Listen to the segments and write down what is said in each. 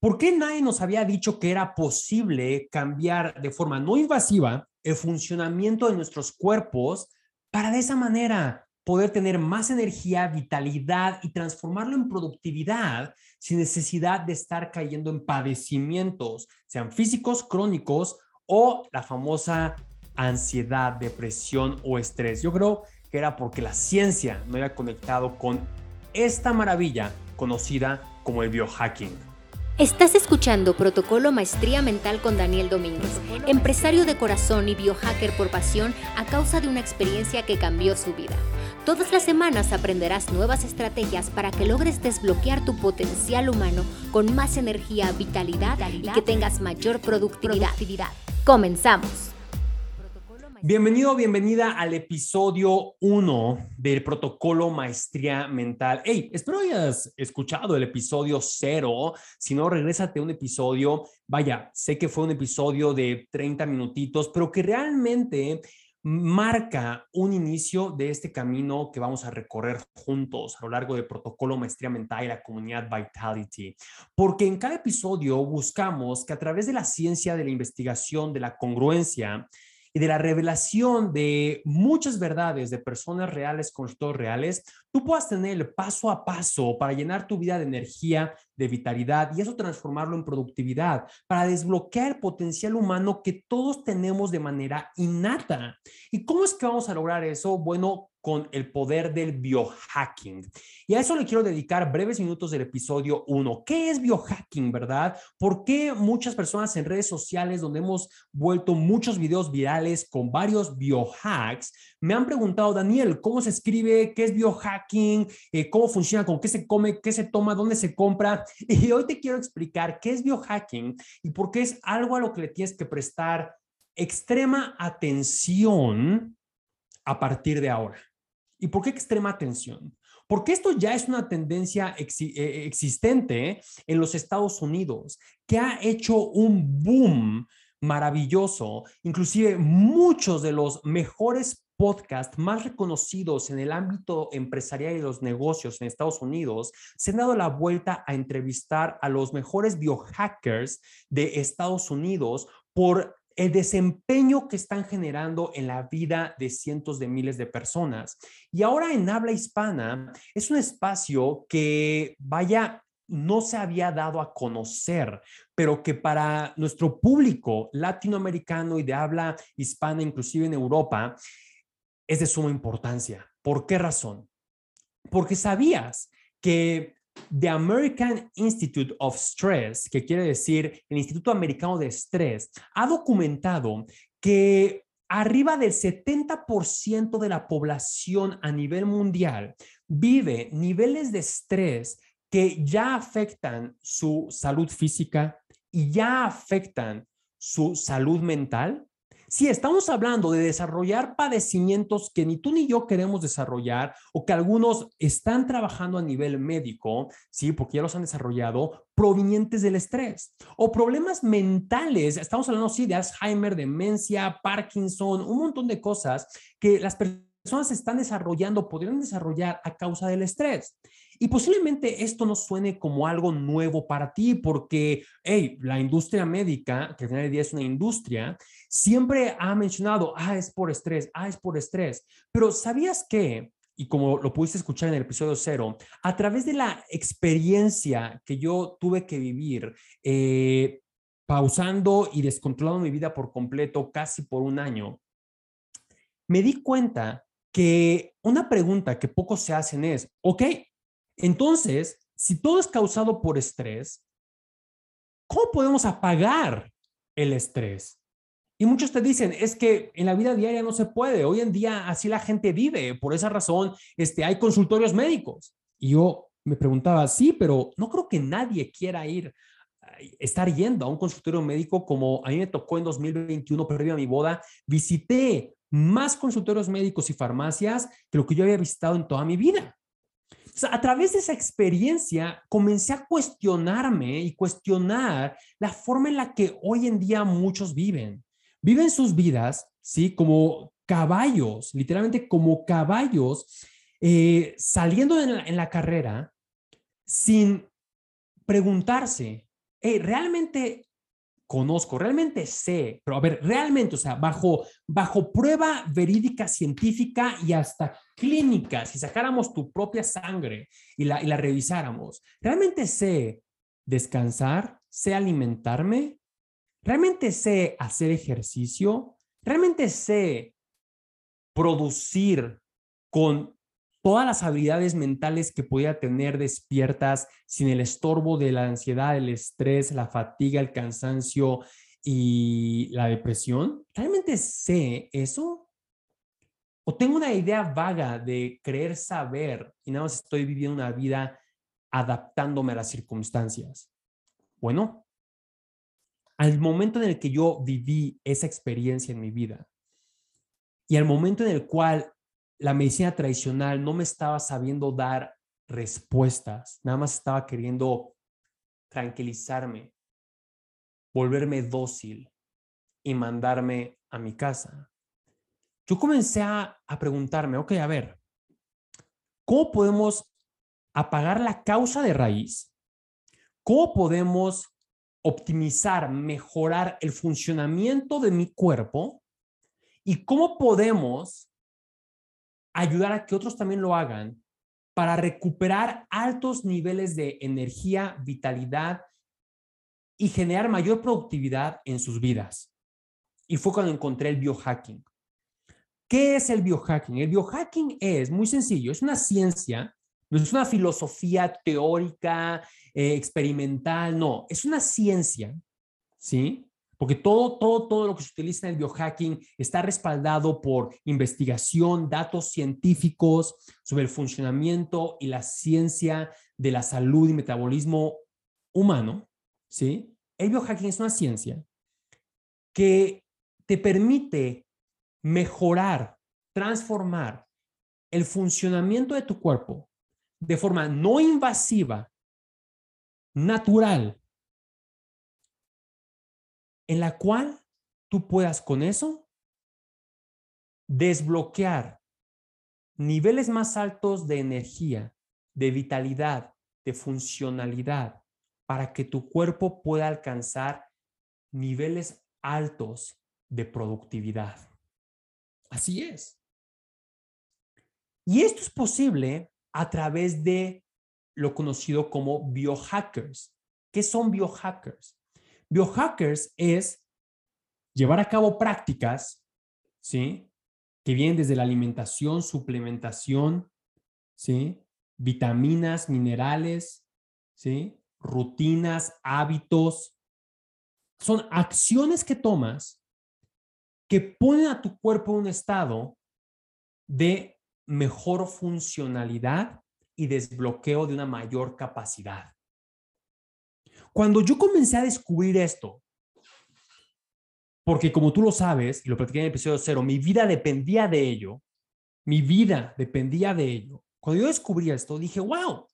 ¿Por qué nadie nos había dicho que era posible cambiar de forma no invasiva el funcionamiento de nuestros cuerpos para de esa manera poder tener más energía, vitalidad y transformarlo en productividad sin necesidad de estar cayendo en padecimientos, sean físicos, crónicos o la famosa ansiedad, depresión o estrés? Yo creo que era porque la ciencia no había conectado con esta maravilla conocida como el biohacking. Estás escuchando Protocolo Maestría Mental con Daniel Domínguez, empresario de corazón y biohacker por pasión a causa de una experiencia que cambió su vida. Todas las semanas aprenderás nuevas estrategias para que logres desbloquear tu potencial humano con más energía, vitalidad y que tengas mayor productividad. Comenzamos. Bienvenido, bienvenida al episodio 1 del protocolo Maestría Mental. Hey, espero hayas escuchado el episodio 0. Si no, regrésate a un episodio. Vaya, sé que fue un episodio de 30 minutitos, pero que realmente marca un inicio de este camino que vamos a recorrer juntos a lo largo del protocolo Maestría Mental y la comunidad Vitality. Porque en cada episodio buscamos que a través de la ciencia de la investigación, de la congruencia, y de la revelación de muchas verdades de personas reales, constructores reales, tú puedas tener el paso a paso para llenar tu vida de energía, de vitalidad y eso transformarlo en productividad, para desbloquear el potencial humano que todos tenemos de manera innata. ¿Y cómo es que vamos a lograr eso? Bueno, con el poder del biohacking. Y a eso le quiero dedicar breves minutos del episodio 1. ¿Qué es biohacking, verdad? ¿Por qué muchas personas en redes sociales donde hemos vuelto muchos videos virales con varios biohacks me han preguntado, Daniel, ¿cómo se escribe? ¿Qué es Eh, ¿Cómo funciona? ¿Con qué se come? ¿Qué se toma? ¿Dónde se compra? Y hoy te quiero explicar qué es biohacking y por qué es algo a lo que le tienes que prestar extrema atención a partir de ahora. ¿Y por qué extrema atención? Porque esto ya es una tendencia eh, existente en los Estados Unidos que ha hecho un boom maravilloso. Inclusive muchos de los mejores podcasts más reconocidos en el ámbito empresarial y los negocios en Estados Unidos se han dado la vuelta a entrevistar a los mejores biohackers de Estados Unidos por el desempeño que están generando en la vida de cientos de miles de personas. Y ahora en habla hispana es un espacio que vaya no se había dado a conocer, pero que para nuestro público latinoamericano y de habla hispana, inclusive en Europa, es de suma importancia. ¿Por qué razón? Porque sabías que The American Institute of Stress, que quiere decir el Instituto Americano de Estrés, ha documentado que arriba del 70% de la población a nivel mundial vive niveles de estrés que ya afectan su salud física y ya afectan su salud mental si estamos hablando de desarrollar padecimientos que ni tú ni yo queremos desarrollar o que algunos están trabajando a nivel médico, sí, porque ya los han desarrollado, provenientes del estrés o problemas mentales, estamos hablando sí de Alzheimer, demencia, Parkinson, un montón de cosas que las personas están desarrollando, podrían desarrollar a causa del estrés. Y posiblemente esto no suene como algo nuevo para ti, porque, hey, la industria médica, que al final del día es una industria, siempre ha mencionado, ah, es por estrés, ah, es por estrés. Pero ¿sabías que, y como lo pudiste escuchar en el episodio cero, a través de la experiencia que yo tuve que vivir, eh, pausando y descontrolando mi vida por completo casi por un año, me di cuenta que una pregunta que pocos se hacen es, ok, entonces, si todo es causado por estrés, ¿cómo podemos apagar el estrés? Y muchos te dicen, es que en la vida diaria no se puede. Hoy en día así la gente vive. Por esa razón, este, hay consultorios médicos. Y yo me preguntaba, sí, pero no creo que nadie quiera ir, estar yendo a un consultorio médico como a mí me tocó en 2021, previo a mi boda. Visité más consultorios médicos y farmacias que lo que yo había visitado en toda mi vida a través de esa experiencia comencé a cuestionarme y cuestionar la forma en la que hoy en día muchos viven. Viven sus vidas, ¿sí? Como caballos, literalmente como caballos, eh, saliendo en la carrera sin preguntarse realmente conozco, realmente sé, pero a ver, realmente, o sea, bajo, bajo prueba verídica científica y hasta clínica, si sacáramos tu propia sangre y la, y la revisáramos, realmente sé descansar, sé alimentarme, realmente sé hacer ejercicio, realmente sé producir con todas las habilidades mentales que podía tener despiertas sin el estorbo de la ansiedad, el estrés, la fatiga, el cansancio y la depresión? ¿Realmente sé eso? ¿O tengo una idea vaga de creer saber y nada más estoy viviendo una vida adaptándome a las circunstancias? Bueno, al momento en el que yo viví esa experiencia en mi vida y al momento en el cual la medicina tradicional no me estaba sabiendo dar respuestas, nada más estaba queriendo tranquilizarme, volverme dócil y mandarme a mi casa. Yo comencé a, preguntarme, ok, a ver, ¿cómo podemos apagar la causa de raíz? ¿Cómo podemos optimizar, mejorar el funcionamiento de mi cuerpo? ¿Y cómo podemos ayudar a que otros también lo hagan para recuperar altos niveles de energía, vitalidad y generar mayor productividad en sus vidas. Y fue cuando encontré el biohacking. ¿Qué es el biohacking? El biohacking es muy sencillo, es una ciencia, no es una filosofía teórica, eh, experimental, no, es una ciencia, ¿sí? Porque todo, todo, todo lo que se utiliza en el biohacking está respaldado por investigación, datos científicos sobre el funcionamiento y la ciencia de la salud y metabolismo humano, ¿sí? El biohacking es una ciencia que te permite mejorar, transformar el funcionamiento de tu cuerpo de forma no invasiva, natural, en la cual tú puedas con eso desbloquear niveles más altos de energía, de vitalidad, de funcionalidad, para que tu cuerpo pueda alcanzar niveles altos de productividad. Así es. Y esto es posible a través de lo conocido como biohackers. ¿Qué son biohackers? Biohackers es llevar a cabo prácticas, ¿sí? Que vienen desde la alimentación, suplementación, ¿sí? Vitaminas, minerales, ¿sí? Rutinas, hábitos. Son acciones que tomas que ponen a tu cuerpo en un estado de mejor funcionalidad y desbloqueo de una mayor capacidad. Cuando yo comencé a descubrir esto, porque como tú lo sabes, y lo platiqué en el episodio cero, mi vida dependía de ello, mi vida dependía de ello. Cuando yo descubrí esto, dije, wow,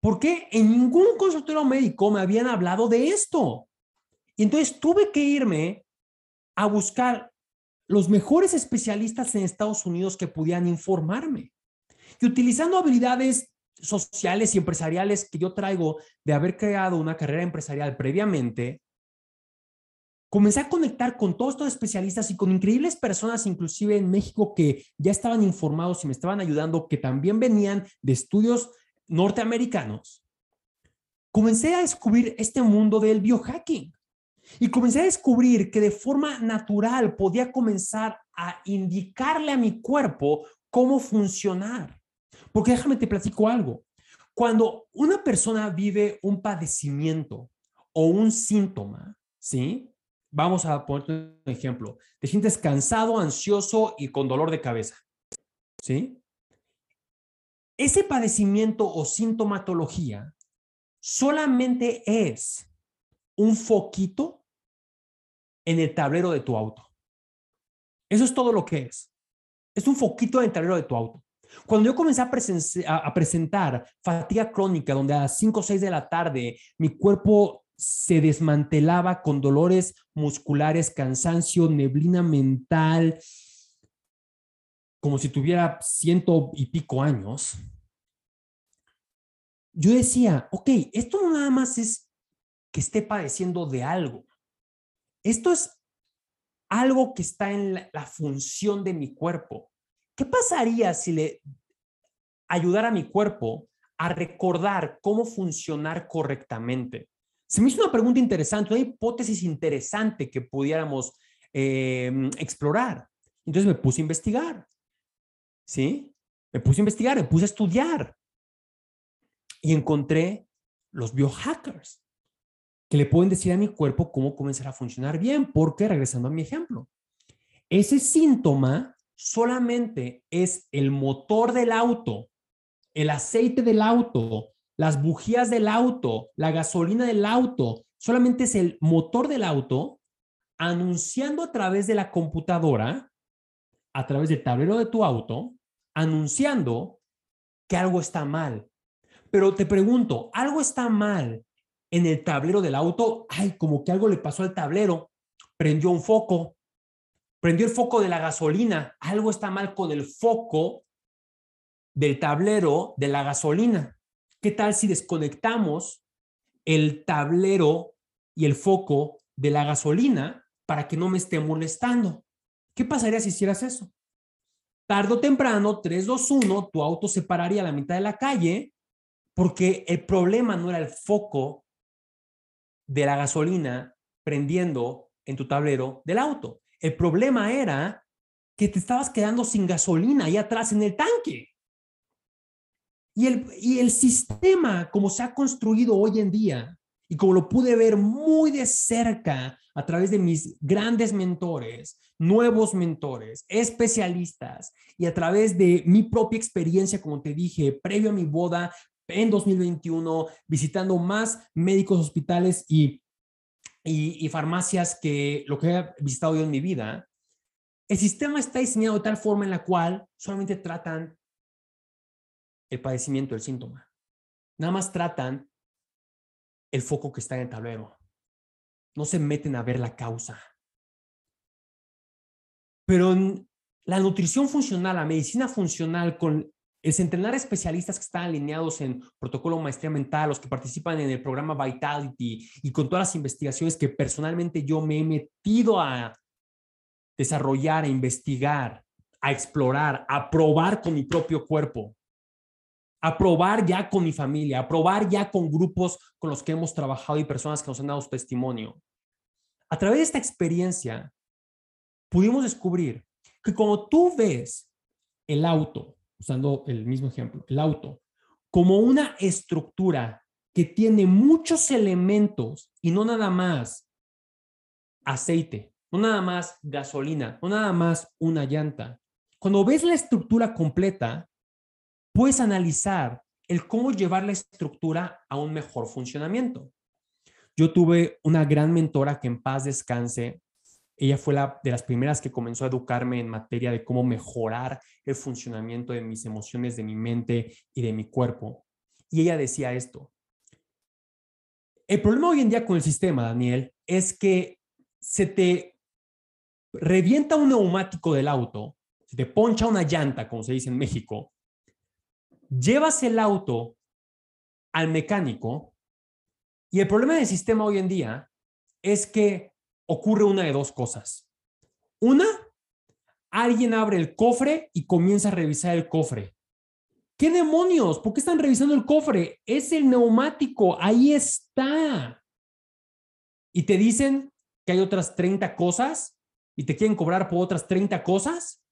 ¿por qué en ningún consultorio médico me habían hablado de esto? Y entonces tuve que irme a buscar los mejores especialistas en Estados Unidos que pudieran informarme. Y utilizando habilidades sociales y empresariales que yo traigo de haber creado una carrera empresarial previamente, comencé a conectar con todos estos especialistas y con increíbles personas, inclusive en México, que ya estaban informados y me estaban ayudando, que también venían de estudios norteamericanos. Comencé a descubrir este mundo del biohacking y comencé a descubrir que de forma natural podía comenzar a indicarle a mi cuerpo cómo funcionar. Porque déjame te platico algo. Cuando una persona vive un padecimiento o un síntoma, ¿sí? Vamos a poner un ejemplo. Te sientes cansado, ansioso y con dolor de cabeza, ¿sí? Ese padecimiento o sintomatología solamente es un foquito en el tablero de tu auto. Eso es todo lo que es. Es un foquito en el tablero de tu auto. Cuando yo comencé a, presentar fatiga crónica, donde a las 5 o 6 de la tarde mi cuerpo se desmantelaba con dolores musculares, cansancio, neblina mental, como si tuviera ciento y pico años, yo decía, ok, esto no nada más es que esté padeciendo de algo. Esto es algo que está en la, función de mi cuerpo. ¿Qué pasaría si le ayudara a mi cuerpo a recordar cómo funcionar correctamente? Se me hizo una pregunta interesante, una hipótesis interesante que pudiéramos em, explorar. Entonces me puse a investigar. ¿Sí? Me puse a investigar, me puse a estudiar. Y encontré los biohackers que le pueden decir a mi cuerpo cómo comenzar a funcionar bien, porque regresando a mi ejemplo, ese síntoma solamente es el motor del auto, el aceite del auto, las bujías del auto, la gasolina del auto, solamente es el motor del auto anunciando a través de la computadora, a través del tablero de tu auto, anunciando que algo está mal. Pero te pregunto, ¿algo está mal en el tablero del auto, ay, como que algo le pasó al tablero, prendió un foco, prendió el foco de la gasolina, algo está mal con el foco del tablero de la gasolina. ¿Qué tal si desconectamos el tablero y el foco de la gasolina para que no me esté molestando? ¿Qué pasaría si hicieras eso? Tardo o temprano, 3, 2, 1, tu auto se pararía a la mitad de la calle porque el problema no era el foco de la gasolina prendiendo en tu tablero del auto. El problema era que te estabas quedando sin gasolina ahí atrás en el tanque. Y el, y el sistema, como se ha construido hoy en día, y como lo pude ver muy de cerca a través de mis grandes mentores, nuevos mentores, especialistas, y a través de mi propia experiencia, como te dije, previo a mi boda, en 2021, visitando más médicos, hospitales y, y, farmacias que lo que he visitado yo en mi vida, el sistema está diseñado de tal forma en la cual solamente tratan el padecimiento, el síntoma. Nada más tratan el foco que está en el tablero. No se meten a ver la causa. Pero la nutrición funcional, la medicina funcional con es entrenar especialistas que están alineados en protocolo maestría mental, los que participan en el programa Vitality y con todas las investigaciones que personalmente yo me he metido a desarrollar, a investigar, a explorar, a probar con mi propio cuerpo, a probar ya con mi familia, a probar ya con grupos con los que hemos trabajado y personas que nos han dado su testimonio. A través de esta experiencia, pudimos descubrir que como tú ves el auto usando el mismo ejemplo, el auto, como una estructura que tiene muchos elementos y no nada más aceite, no nada más gasolina, no nada más una llanta. Cuando ves la estructura completa, puedes analizar el cómo llevar la estructura a un mejor funcionamiento. Yo tuve una gran mentora que en paz descanse, ella fue la de las primeras que comenzó a educarme en materia de cómo mejorar el funcionamiento de mis emociones, de mi mente y de mi cuerpo. Y ella decía esto. El problema hoy en día con el sistema, Daniel, es que se te revienta un neumático del auto, se te poncha una llanta, como se dice en México, llevas el auto al mecánico y el problema del sistema hoy en día es que ocurre una de dos cosas. Una, alguien abre el cofre y comienza a revisar el cofre. ¿Qué demonios? ¿Por qué están revisando el cofre? Es el neumático, ahí está. Y te dicen que hay otras 30 cosas y te quieren cobrar por otras 30 cosas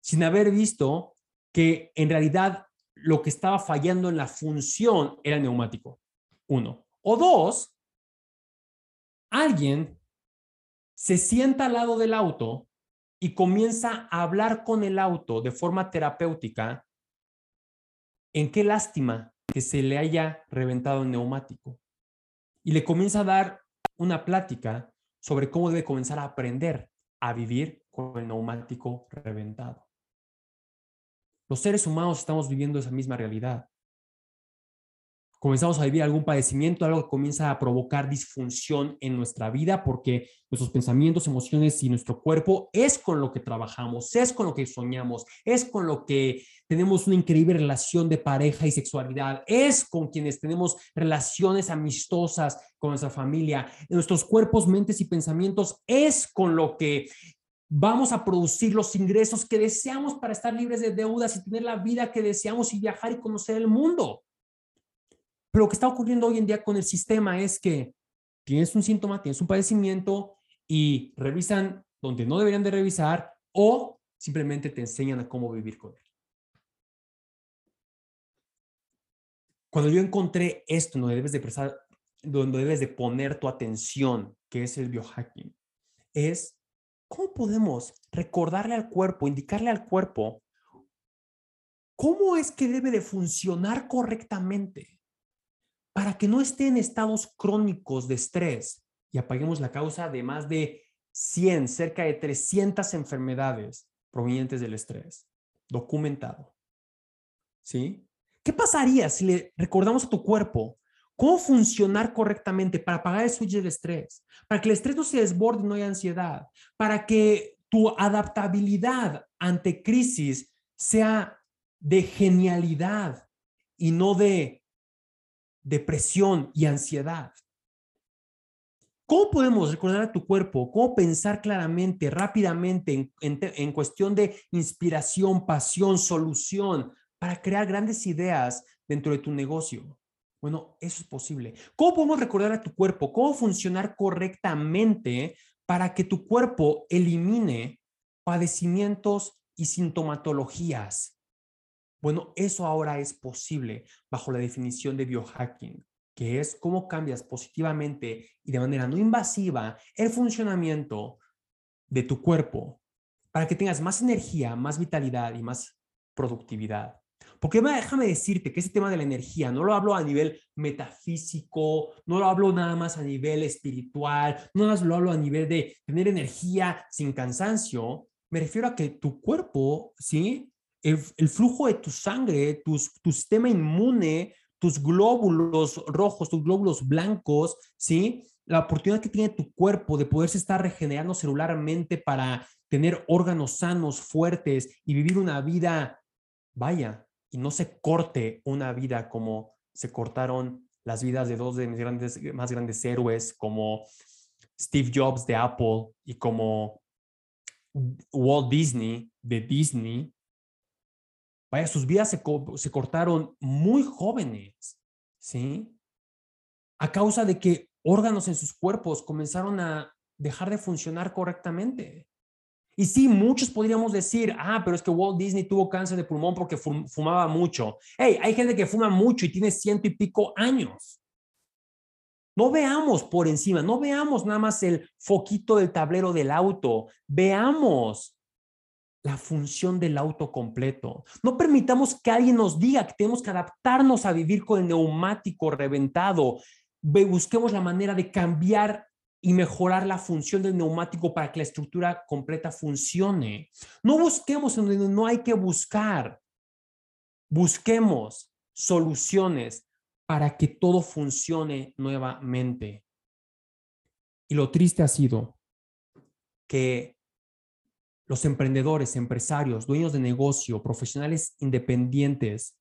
sin haber visto que en realidad lo que estaba fallando en la función era el neumático. Uno. O dos, alguien se sienta al lado del auto y comienza a hablar con el auto de forma terapéutica, en qué lástima que se le haya reventado el neumático. Y le comienza a dar una plática sobre cómo debe comenzar a aprender a vivir con el neumático reventado. Los seres humanos estamos viviendo esa misma realidad. Comenzamos a vivir algún padecimiento, algo que comienza a provocar disfunción en nuestra vida, porque nuestros pensamientos, emociones y nuestro cuerpo es con lo que trabajamos, es con lo que soñamos, es con lo que tenemos una increíble relación de pareja y sexualidad, es con quienes tenemos relaciones amistosas con nuestra familia, nuestros cuerpos, mentes y pensamientos, es con lo que vamos a producir los ingresos que deseamos para estar libres de deudas y tener la vida que deseamos y viajar y conocer el mundo. Pero lo que está ocurriendo hoy en día con el sistema es que tienes un síntoma, tienes un padecimiento y revisan donde no deberían de revisar o simplemente te enseñan a cómo vivir con él. Cuando yo encontré esto, donde debes de prestar, donde debes de poner tu atención, que es el biohacking, es cómo podemos recordarle al cuerpo, indicarle al cuerpo cómo es que debe de funcionar correctamente para que no esté en estados crónicos de estrés y apaguemos la causa de más de 100, cerca de 300 enfermedades provenientes del estrés, documentado. ¿Sí? ¿Qué pasaría si le recordamos a tu cuerpo cómo funcionar correctamente para apagar el switch del estrés, para que el estrés no se desborde no haya ansiedad, para que tu adaptabilidad ante crisis sea de genialidad y no de depresión y ansiedad. ¿Cómo podemos recordar a tu cuerpo? ¿Cómo pensar claramente, rápidamente, en, cuestión de inspiración, pasión, solución, para crear grandes ideas dentro de tu negocio? Bueno, eso es posible. ¿Cómo podemos recordar a tu cuerpo? ¿Cómo funcionar correctamente para que tu cuerpo elimine padecimientos y sintomatologías? Bueno, eso ahora es posible bajo la definición de biohacking, que es cómo cambias positivamente y de manera no invasiva el funcionamiento de tu cuerpo para que tengas más energía, más vitalidad y más productividad. Porque déjame decirte que ese tema de la energía no lo hablo a nivel metafísico, no lo hablo nada más a nivel espiritual, no lo hablo a nivel de tener energía sin cansancio. Me refiero a que tu cuerpo, ¿sí? El, flujo de tu sangre, tu sistema inmune, tus glóbulos rojos, tus glóbulos blancos, ¿sí? La oportunidad que tiene tu cuerpo de poderse estar regenerando celularmente para tener órganos sanos, fuertes y vivir una vida, vaya, y no se corte una vida como se cortaron las vidas de dos de mis grandes, más grandes héroes como Steve Jobs de Apple y como Walt Disney de Disney, Vaya, sus vidas se, se cortaron muy jóvenes, ¿sí? A causa de que órganos en sus cuerpos comenzaron a dejar de funcionar correctamente. Y sí, muchos podríamos decir, ah, pero es que Walt Disney tuvo cáncer de pulmón porque fumaba mucho. Hey, hay gente que fuma mucho y tiene ciento y pico años. No veamos por encima, no veamos nada más el foquito del tablero del auto, veamos la función del auto completo. No permitamos que alguien nos diga que tenemos que adaptarnos a vivir con el neumático reventado. Busquemos la manera de cambiar y mejorar la función del neumático para que la estructura completa funcione. No busquemos donde no hay que buscar. Busquemos soluciones para que todo funcione nuevamente. Y lo triste ha sido que los emprendedores, empresarios, dueños de negocio, profesionales independientes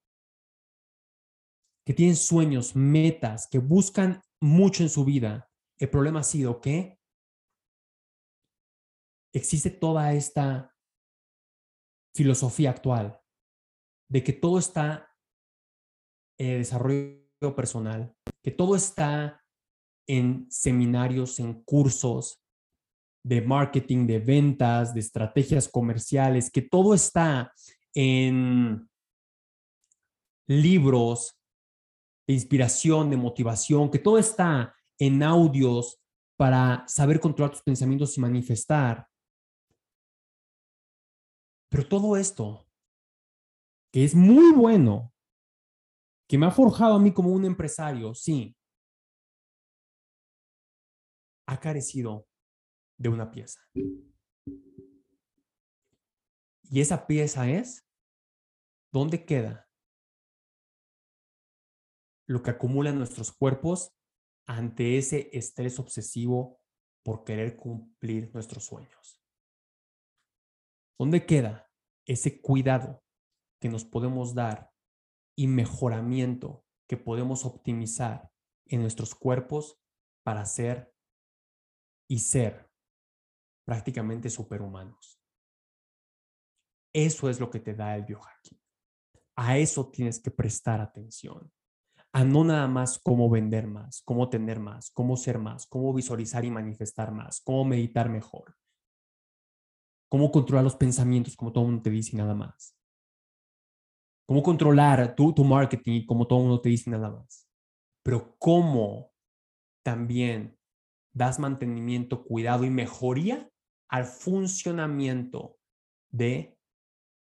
que tienen sueños, metas, que buscan mucho en su vida. El problema ha sido que existe toda esta filosofía actual de que todo está en desarrollo personal, que todo está en seminarios, en cursos, de marketing, de ventas, de estrategias comerciales, que todo está en libros de inspiración, de motivación, que todo está en audios para saber controlar tus pensamientos y manifestar. Pero todo esto, que es muy bueno, que me ha forjado a mí como un empresario, sí, ha carecido de una pieza. Y esa pieza es, ¿dónde queda lo que acumulan nuestros cuerpos ante ese estrés obsesivo por querer cumplir nuestros sueños. ¿Dónde queda ese cuidado que nos podemos dar y mejoramiento que podemos optimizar en nuestros cuerpos para ser y ser prácticamente superhumanos? Eso es lo que te da el biohacking. A eso tienes que prestar atención. A no nada más cómo vender más, cómo tener más, cómo ser más, cómo visualizar y manifestar más, cómo meditar mejor, cómo controlar los pensamientos, como todo el mundo te dice, nada más. Cómo controlar tu, tu marketing, como todo el mundo te dice, nada más. Pero cómo también das mantenimiento, cuidado y mejoría al funcionamiento de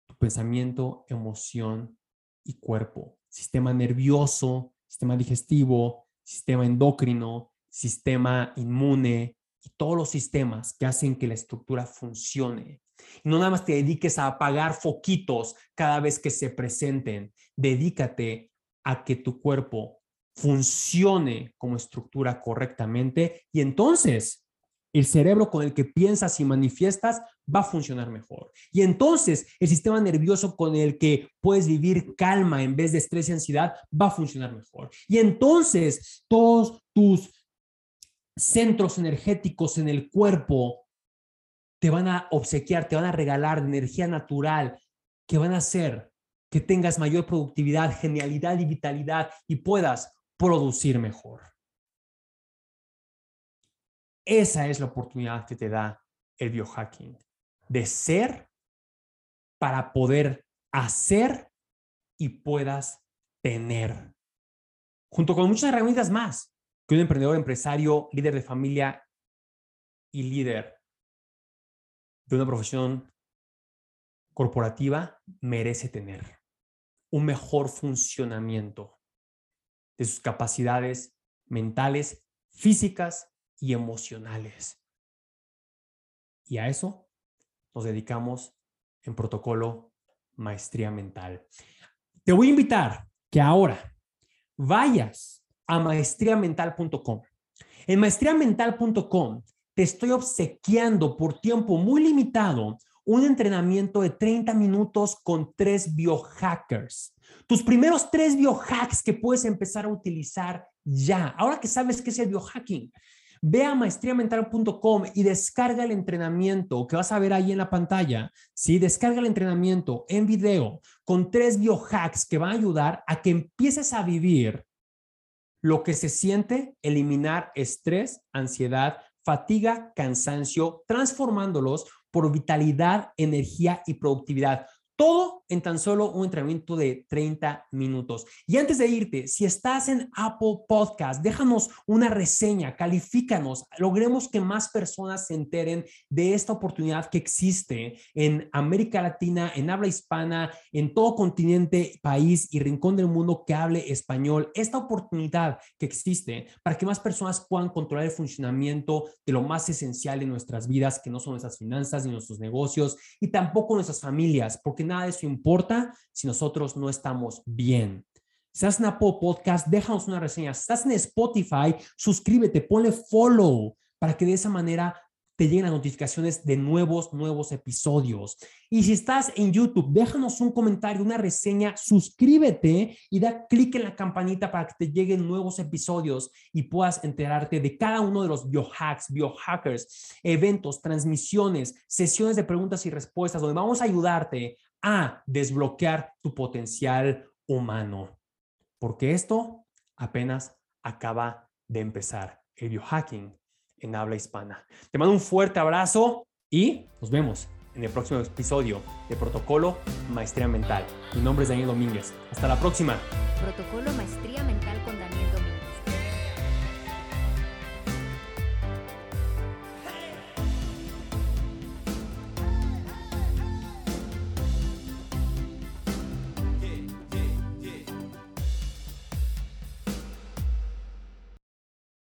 tu pensamiento, emoción y cuerpo. Sistema nervioso, sistema digestivo, sistema endocrino, sistema inmune y todos los sistemas que hacen que la estructura funcione. No nada más te dediques a apagar foquitos cada vez que se presenten. Dedícate a que tu cuerpo funcione como estructura correctamente y entonces el cerebro con el que piensas y manifiestas va a funcionar mejor. Y entonces el sistema nervioso con el que puedes vivir calma en vez de estrés y ansiedad va a funcionar mejor. Y entonces todos tus centros energéticos en el cuerpo te van a obsequiar, te van a regalar energía natural que van a hacer que tengas mayor productividad, genialidad y vitalidad y puedas producir mejor. Esa es la oportunidad que te da el biohacking, de ser para poder hacer y puedas tener, junto con muchas herramientas más que un emprendedor, empresario, líder de familia y líder de una profesión corporativa merece tener. Un mejor funcionamiento de sus capacidades mentales, físicas y emocionales. Y a eso nos dedicamos en protocolo maestría mental. Te voy a invitar que ahora vayas a maestriamental.com. En maestriamental.com te estoy obsequiando por tiempo muy limitado un entrenamiento de 30 minutos con tres biohackers. Tus primeros tres biohacks que puedes empezar a utilizar ya. Ahora que sabes qué es el biohacking, Ve a maestriamental.com y descarga el entrenamiento que vas a ver ahí en la pantalla. ¿sí? Descarga el entrenamiento en video con tres biohacks que van a ayudar a que empieces a vivir lo que se siente, eliminar estrés, ansiedad, fatiga, cansancio, transformándolos por vitalidad, energía y productividad. Todo en tan solo un entrenamiento de 30 minutos. Y antes de irte, si estás en Apple Podcast, déjanos una reseña, califícanos, logremos que más personas se enteren de esta oportunidad que existe en América Latina, en habla hispana, en todo continente, país y rincón del mundo que hable español. Esta oportunidad que existe para que más personas puedan controlar el funcionamiento de lo más esencial de nuestras vidas, que no son nuestras finanzas ni nuestros negocios y tampoco nuestras familias, porque nada de eso importa si nosotros no estamos bien. Si estás en Apple Podcast, déjanos una reseña. Si estás en Spotify, suscríbete, ponle follow para que de esa manera te lleguen las notificaciones de nuevos, nuevos episodios. Y si estás en YouTube, déjanos un comentario, una reseña, suscríbete y da clic en la campanita para que te lleguen nuevos episodios y puedas enterarte de cada uno de los biohacks, biohackers, eventos, transmisiones, sesiones de preguntas y respuestas, donde vamos a ayudarte a desbloquear tu potencial humano. Porque esto apenas acaba de empezar. El biohacking en habla hispana. Te mando un fuerte abrazo y nos vemos en el próximo episodio de Protocolo Maestría Mental. Mi nombre es Daniel Domínguez. Hasta la próxima. Protocolo Maestría Mental con.